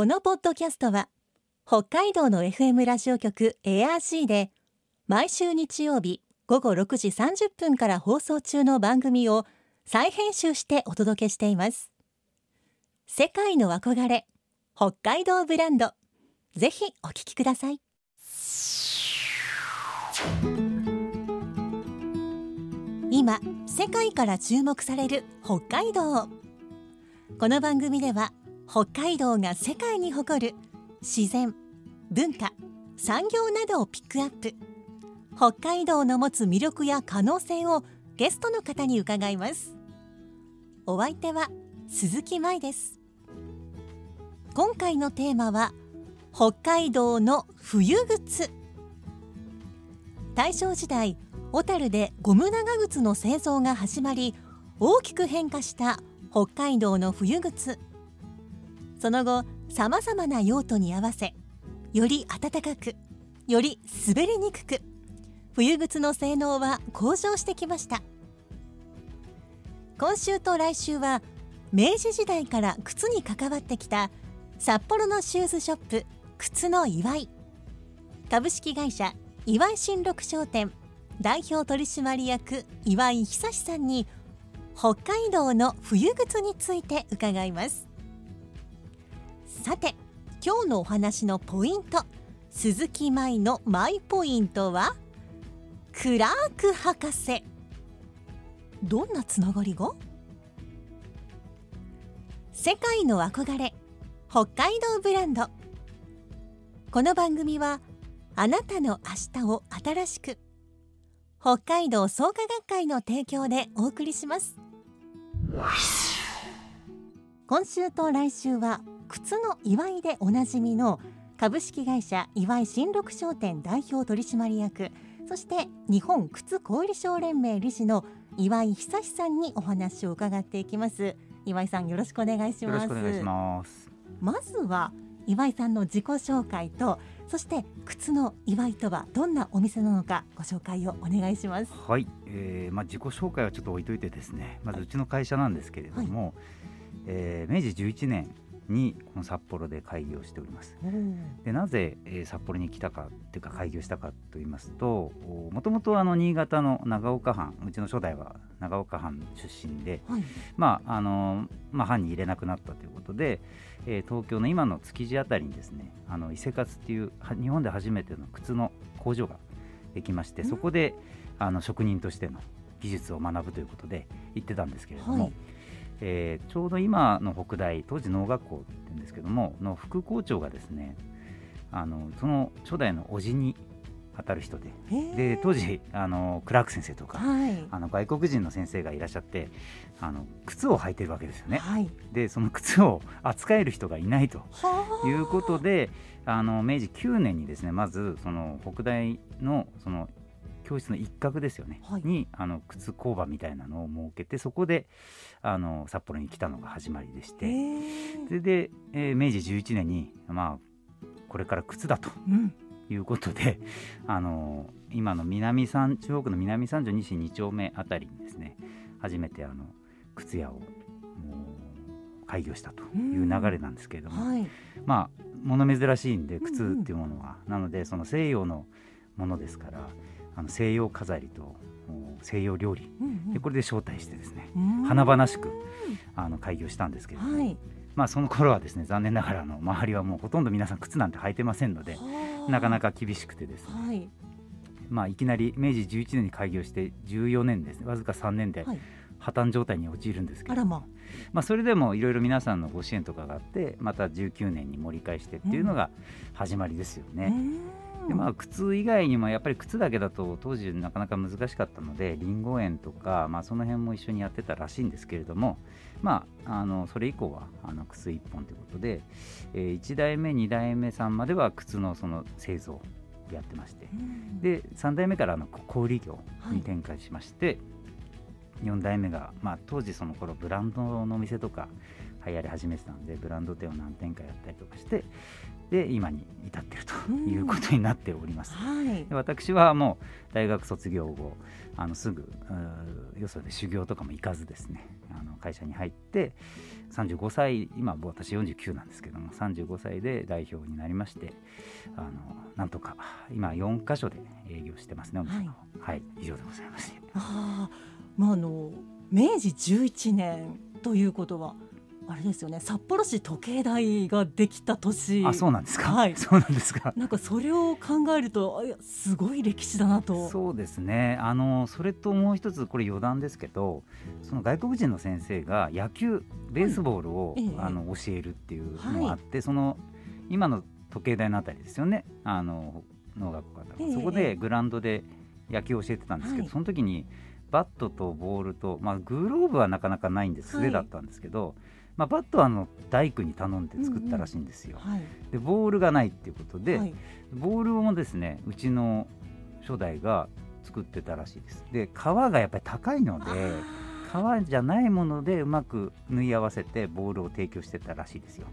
このポッドキャストは北海道の FM ラジオ局 ARC で毎週日曜日午後6時30分から放送中の番組を再編集してお届けしています。世界の憧れ北海道ブランドぜひお聞きください。今世界から注目される北海道。この番組では北海道が世界に誇る自然文化産業などをピックアップ。北海道の持つ魅力や可能性をゲストの方に伺います。お相手は鈴木舞です。今回のテーマは北海道の冬靴。大正時代小樽でゴム長靴の製造が始まり大きく変化した北海道の冬靴。その後さまざまな用途に合わせより暖かくより滑りにくく冬靴の性能は向上してきました。今週と来週は明治時代から靴に関わってきた札幌のシューズショップ靴の祝い。株式会社岩井新六商店代表取締役岩井久さんに北海道の冬靴について伺います。さて今日のお話のポイント鈴木舞のマイポイントはクラーク博士。どんなつながりが？世界の憧れ北海道ブランド。この番組はあなたの明日を新しく北海道創価学会の提供でお送りします。今週と来週は靴の祝いでおなじみの株式会社岩井新六商店代表取締役そして日本靴小売商連盟理事の岩井久さんにお話を伺っていきます。岩井さんよろしくお願いします。まずは岩井さんの自己紹介とそして靴の祝いとはどんなお店なのかご紹介をお願いします。はい、えー、まあ自己紹介はちょっと置いといてですね。まずうちの会社なんですけれども、はい、えー、明治11年にこの札幌で開業しております。でなぜ、えー、札幌に来たかっていうか開業したかと言いますともともとあの新潟の長岡藩うちの初代は長岡藩出身で、はい、まああのまあ、藩に入れなくなったということで、えー、東京の今の築地辺りにですねあの伊勢勝っていう日本で初めての靴の工場ができまして、そこであの職人としての技術を学ぶということで行ってたんですけれども。はいえー、ちょうど今の北大当時農学校って言うんですけどもの副校長がですねあのその初代の叔父に当たる人でで当時あのクラーク先生とか、はい、あの外国人の先生がいらっしゃってあの靴を履いてるわけですよね。はい、でその靴を扱える人がいないということであの明治9年にですねまずその北大のその教室の一角ですよね、はい、にあの靴工場みたいなのを設けてそこであの札幌に来たのが始まりでして。それで、えー、明治11年に、まあ、これから靴だと。いうことで、あの今の南三中国の南三条西2丁目あたりにですね初めてあの靴屋を開業したという流れなんですけれども、はい、まあ物珍しいんで靴っていうものは、うんうん、なのでその西洋のものですからあの西洋飾りと西洋料理、うんうん、でこれで招待してですね華々しくあの開業したんですけれども、はい、まあ、その頃はですね残念ながらの周りはもうほとんど皆さん靴なんて履いてませんのでなかなか厳しくてですね、はい。まあ、いきなり明治11年に開業して14年ですねわずか3年で破綻状態に陥るんですけど、ま。まあ、それでもいろいろ皆さんのご支援とかがあってまた19年に盛り返してっていうのが始まりですよね。でまあ、靴以外にもやっぱり靴だけだと当時なかなか難しかったのでりんご園とか、まあ、その辺も一緒にやってたらしいんですけれども、まあ、あのそれ以降はあの靴1本ということで、えー、1代目2代目さんまでは靴のその製造やってまして、うん、で3代目からの小売業に展開しまして、はい、4代目が、まあ、当時その頃ブランドのお店とか流行り始めてたのでブランド店を何店かやったりとかしてで今に至ってるということになっております。はい、私はもう大学卒業後あのすぐよそで修行とかも行かずですね。あの会社に入って35歳今私49なんですけども35歳で代表になりましてあのなんとか今4か所で営業してますねお店の、はい、はい、以上でございます。あまああの明治11年ということはあれですよね。札幌市時計台ができた年。あそうなんですか、はい、そうなんですか？なんかそれを考えるとすごい歴史だなと。そうですね。あのそれともう一つこれ余談ですけどその外国人の先生が野球ベースボールを、はい、あの教えるっていうのがあって、はい、その今の時計台のあたりですよね。あの農学校方、そこでグラウンドで野球を教えてたんですけど、その時にバットとボールと、まあ、グローブはなかなかないんです。素手だったんですけど、まあ、バットはあの大工に頼んで作ったらしいんですよ。うんうんはい、でボールがないっていうことで、はい、ボールもですねうちの初代が作ってたらしいです。で皮がやっぱり高いので皮じゃないものでうまく縫い合わせてボールを提供してたらしいですよ。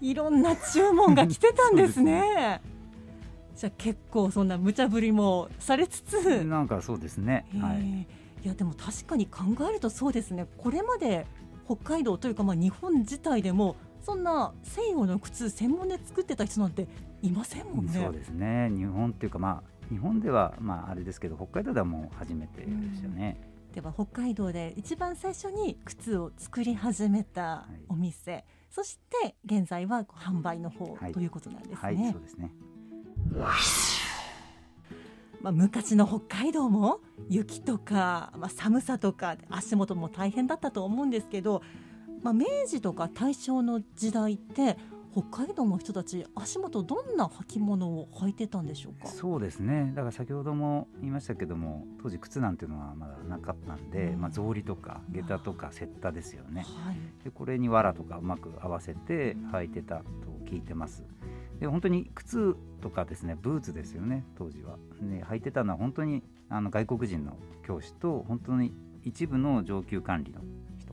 いろんな注文が来てたんですね。じゃあ結構そんな無茶ぶりもされつつなんかそうですね。はい。いやでも確かに考えるとそうですね。これまで北海道というかまあ日本自体でもそんな西洋の靴専門で作ってた人なんていませんもんね。そうですね日本っていうかまあ日本ではまああれですけど北海道ではもう初めてですよね。では北海道で一番最初に靴を作り始めたお店、はい、そして現在は販売の方、はい、ということなんですね。はい、そうですね。まあ、昔の北海道も雪とか、まあ、寒さとか足元も大変だったと思うんですけど、まあ、明治とか大正の時代って北海道の人たち足元どんな履物を履いてたんでしょうか？そうですね。だから先ほども言いましたけども当時靴なんていうのはまだなかったんで、うん、まあ、草履とか下駄とか雪駄ですよね、はい、でこれに藁とかうまく合わせて履いてたと聞いてます。で本当に靴とかですねブーツですよね当時は、ね、履いてたのは本当にあの外国人の教師と本当に一部の上級管理の人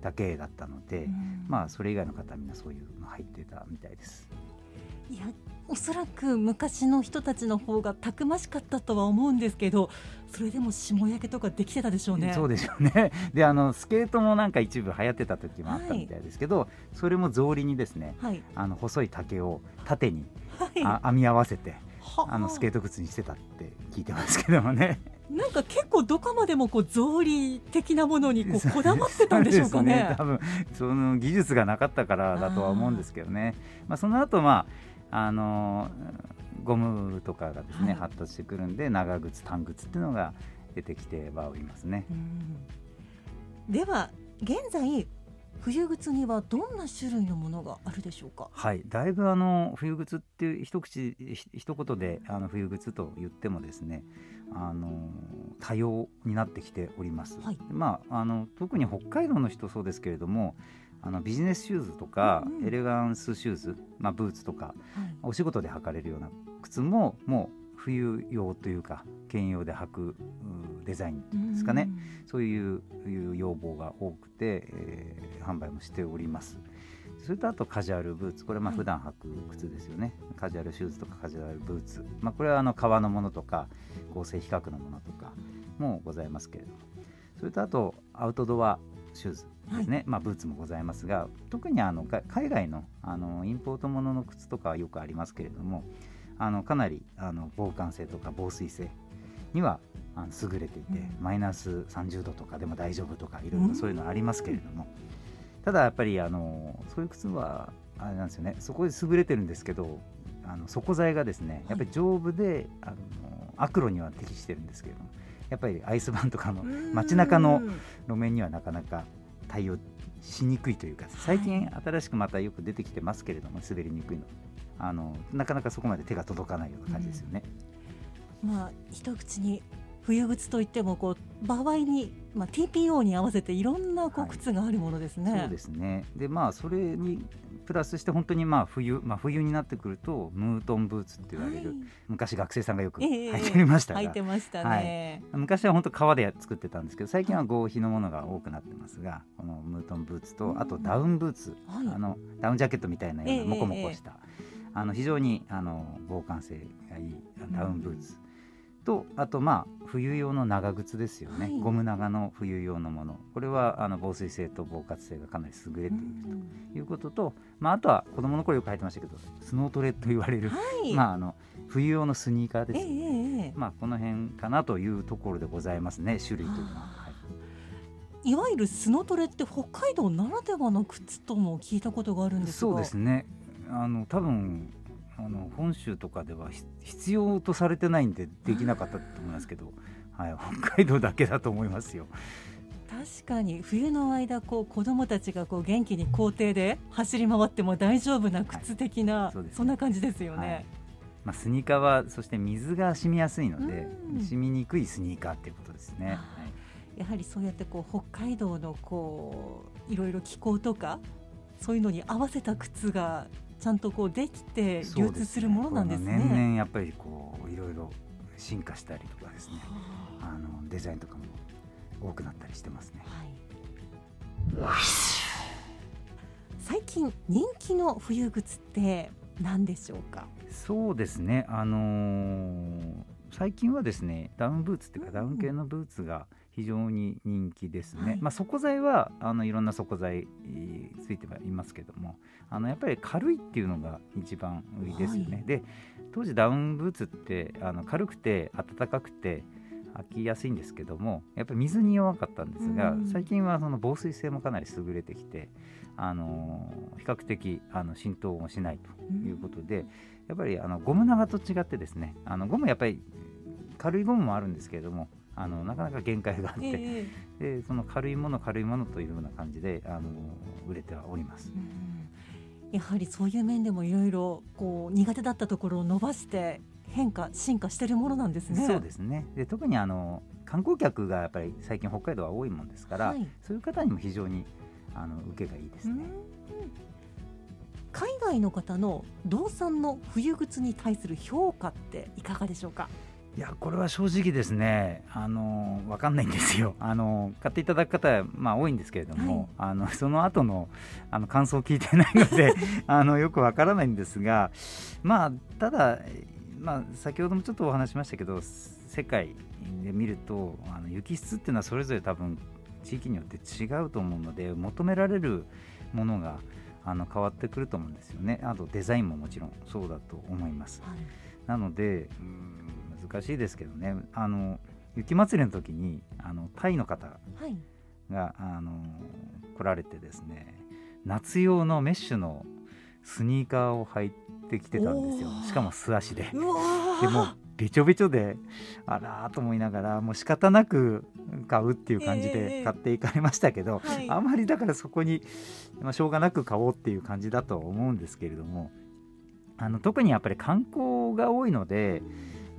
だけだったので、まあそれ以外の方はみんなそういうの入ってたみたいです。いやおそらく昔の人たちの方がたくましかったとは思うんですけどそれでも霜焼けとかできてたでしょうね。そうでしょうね であのスケートもなんか一部流行ってた時もあったみたいですけど、はい、それも草履にですね、はい、あの細い竹を縦に、はい、あ編み合わせてあのスケート靴にしてたって聞いてますけどもね。なんか結構どこまでもこう草履的なものにこうこだわってたんでしょうかね。ね多分その技術がなかったからだとは思うんですけどね。あまあその後まああのゴムとかがですね、はい、発達してくるんで長靴短靴っていうのが出てきてはおりますね。では現在冬靴にはどんな種類のものがあるでしょうか？はい、だいぶあの冬靴っていう一口一言であの冬靴と言ってもですね、あの多様になってきております。はい、まああの特に北海道の人そうですけれども、あのビジネスシューズとか、うんエレガンスシューズ、まあ、ブーツとか、はい、お仕事で履かれるような靴ももう冬用というか兼用で履くデザインですかね、うん、そういう要望が多くて、えー、販売もしております。それとあとカジュアルブーツ。これはまあ普段履く靴ですよね、はい、カジュアルシューズとかカジュアルブーツ、まあ、これはあの革のものとか合成比較のものとかもございますけれども。それとあとアウトドアシューズですね、はい、まあ、ブーツもございますが特にあの海外のあのインポートものの靴とかはよくありますけれどもあのかなりあの防寒性とか防水性にはあの優れていて、うん、マイナス30度とかでも大丈夫とかいろいろそういうのありますけれども、ただやっぱりあのそういう靴はあれなんですよねそこで優れてるんですけどあの底材がですねやっぱり丈夫で、あの悪路には適してるんですけれどもやっぱりアイスバーンとかの街中の路面にはなかなか対応しにくいというか最近新しくまたよく出てきてますけれども滑りにくいの。あのなかなかそこまで手が届かないような感じですよね。うん、まあ一口に冬靴といってもこう場合に、まあ、TPO に合わせていろんなこう靴があるものですね。はい、そうですね。でまあそれにプラスして本当にまあ冬、まあ、冬になってくるとムートンブーツって言われる、はい。昔学生さんがよくえ履えいていましたが、履いてましたね、昔は本当革で作ってたんですけど最近は合皮のものが多くなってますがこのムートンブーツとあとダウンブーツ、はい。あのダウンジャケットみたいなようええなモコモコした、あの非常にあの防寒性がいいダウンブーツ、とあとまあ冬用の長靴ですよね、はい。ゴム長の冬用のもの。これはあの防水性と防滑性がかなり優れているということと、まあ、あとは子供の頃よく履いてましたけどスノートレと言われる、はい、まあ、あの冬用のスニーカーですええね、えええまあ、この辺かなというところでございますね種類というのは。い。わゆるスノトレって北海道ならではの靴とも聞いたことがあるんですが。そうですね。あの多分あの本州とかではひ必要とされてないんでできなかったと思いますけど、はい、北海道だけだと思いますよ。確かに冬の間こう子どもたちがこう元気に校庭で走り回っても大丈夫な靴的な、そうですねそんな感じですよはいね。まあ、スニーカーはそして水が染みやすいのでうん染みにくいスニーカーっていうことですね。はいやはりそうやってこう北海道のこういろいろ気候とかそういうのに合わせた靴がちゃんとこうできて流通するものなんですね。これも年々やっぱりこういろいろ進化したりとかですねはあのデザインとかも多くなったりしてますね。あはい最近人気の冬靴って何でしょうか？そうですね、あのー最近はですねダウンブーツっていうか、うんダウン系のブーツが非常に人気ですね、はい。まあ、底材はあのいろんな底材えーついてはいますけどもあのやっぱり軽いっていうのが一番売りですよね、はい。で当時ダウンブーツってあの軽くて暖かくて履きやすいんですけどもやっぱり水に弱かったんですが、うん。最近はその防水性もかなり優れてきて、あのー比較的あの浸透もしないということで、やっぱりあのゴム長と違ってですねあのゴムやっぱり軽いゴムもあるんですけれどもあのなかなか限界があって、ええでその軽いもの軽いものというような感じであの売れてはおります。うんやはりそういう面でもいろいろこう苦手だったところを伸ばして変化進化しているものなんですね。そうですねで特にあの観光客がやっぱり最近北海道は多いもんですから、はいそういう方にも非常にあの受けがいいですね。海外の方の道産の冬靴に対する評価っていかがでしょうか？いやこれは正直ですねあの分かんないんですよ。あの買っていただく方は、まあ、多いんですけれども、あのその後のあの感想を聞いてないので あのよく分からないんですがまあただ、まあ、先ほどもちょっとお話しましたけど世界で見るとあの雪質っていうのはそれぞれ多分地域によって違うと思うので求められるものがあの変わってくると思うんですよね。あとデザインももちろんそうだと思います。なので、うん難しいですけどね。あの雪まつりの時にあのタイの方はい。があの来られてですね夏用のメッシュのスニーカーを履いてきてたんですよ。しかも素足で。でもうべちょべちょであらーと思いながらもう仕方なく買うっていう感じええで買っていかれましたけど、はい。あまりだからそこに、まあ、しょうがなく買おうっていう感じだとは思うんですけれどもあの特にやっぱり観光が多いので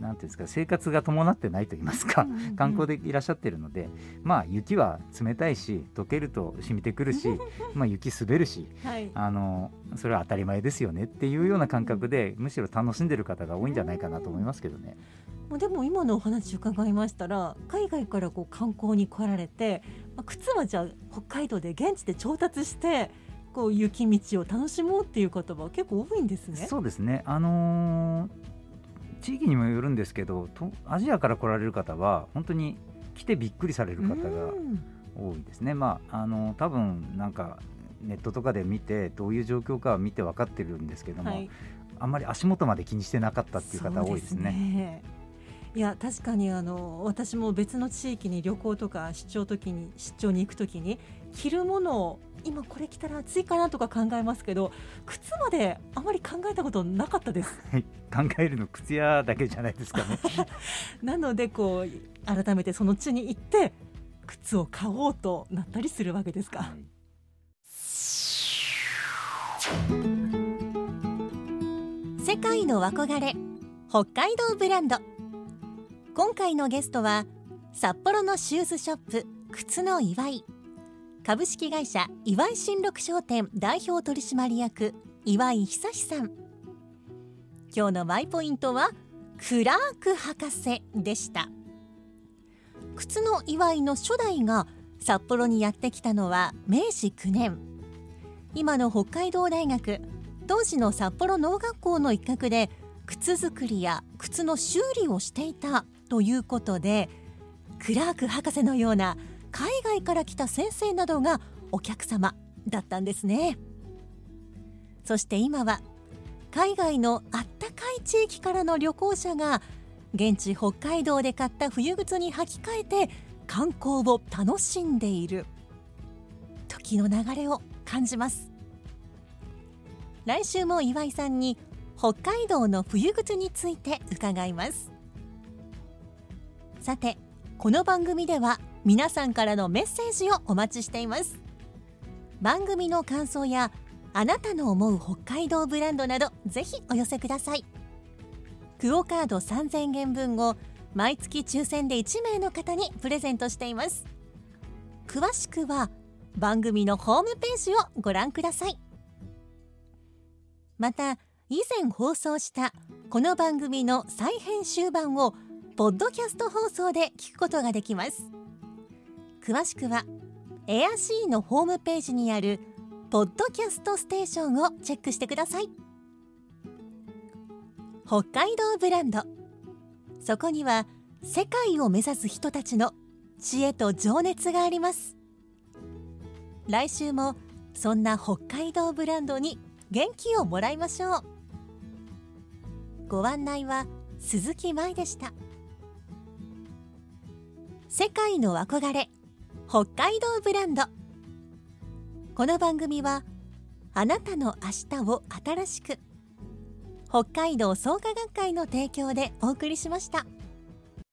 なんていうんですか生活が伴ってないと言いますか、観光でいらっしゃってるのでまあ雪は冷たいし溶けると染みてくるし まあ雪滑るしはい。あのそれは当たり前ですよねっていうような感覚でむしろ楽しんでる方が多いんじゃないかなと思いますけどね。もうでも今のお話伺いましたら海外からこう観光に来られて、まあ、靴はじゃあ北海道で現地で調達してこう雪道を楽しもうっていう方は結構多いんですね。そうですねあのー地域にもよるんですけどとアジアから来られる方は本当に来てびっくりされる方がうん。多いですね。まああの多分なんかネットとかで見てどういう状況かは見て分かってるんですけども、はい、あんまり足元まで気にしてなかったっていう方多いですね。いや確かにあの私も別の地域に旅行とか出張時に出張に行くときに着るものを今これ着たら暑いかなとか考えますけど靴まであまり考えたことなかったです。はい考えるの靴屋だけじゃないですかね。なのでこう改めてその地に行って靴を買おうとなったりするわけですか。はい世界の憧れ北海道ブランド今回のゲストは札幌のシューズショップ靴の祝い株式会社岩井新六商店代表取締役岩井久志さん。今日のマイポイントはクラーク博士でした。靴の祝いの初代が札幌にやってきたのは明治9年。今の北海道大学当時の札幌農学校の一角で靴作りや靴の修理をしていたということでクラーク博士のような海外から来た先生などがお客様だったんですね。そして今は海外のあったかい地域からの旅行者が現地北海道で買った冬靴に履き替えて観光を楽しんでいる。時の流れを感じます。来週も岩井さんに北海道の冬靴について伺います。さてこの番組では皆さんからのメッセージをお待ちしています。番組の感想やあなたの思う北海道ブランドなどぜひお寄せください。クオ・カード3000円分を毎月抽選で1名の方にプレゼントしています。詳しくは番組のホームページをご覧ください。また以前放送したこの番組の再編集版をポッドキャスト放送で聞くことができます。詳しくはエアシーのホームページにあるポッドキャストステーションをチェックしてください。北海道ブランド。そこには世界を目指す人たちの知恵と情熱があります。来週もそんな北海道ブランドに元気をもらいましょう。ご案内は鈴木舞でした。世界の憧れ北海道ブランドこの番組はあなたの明日を新しく北海道創価学会の提供でお送りしました。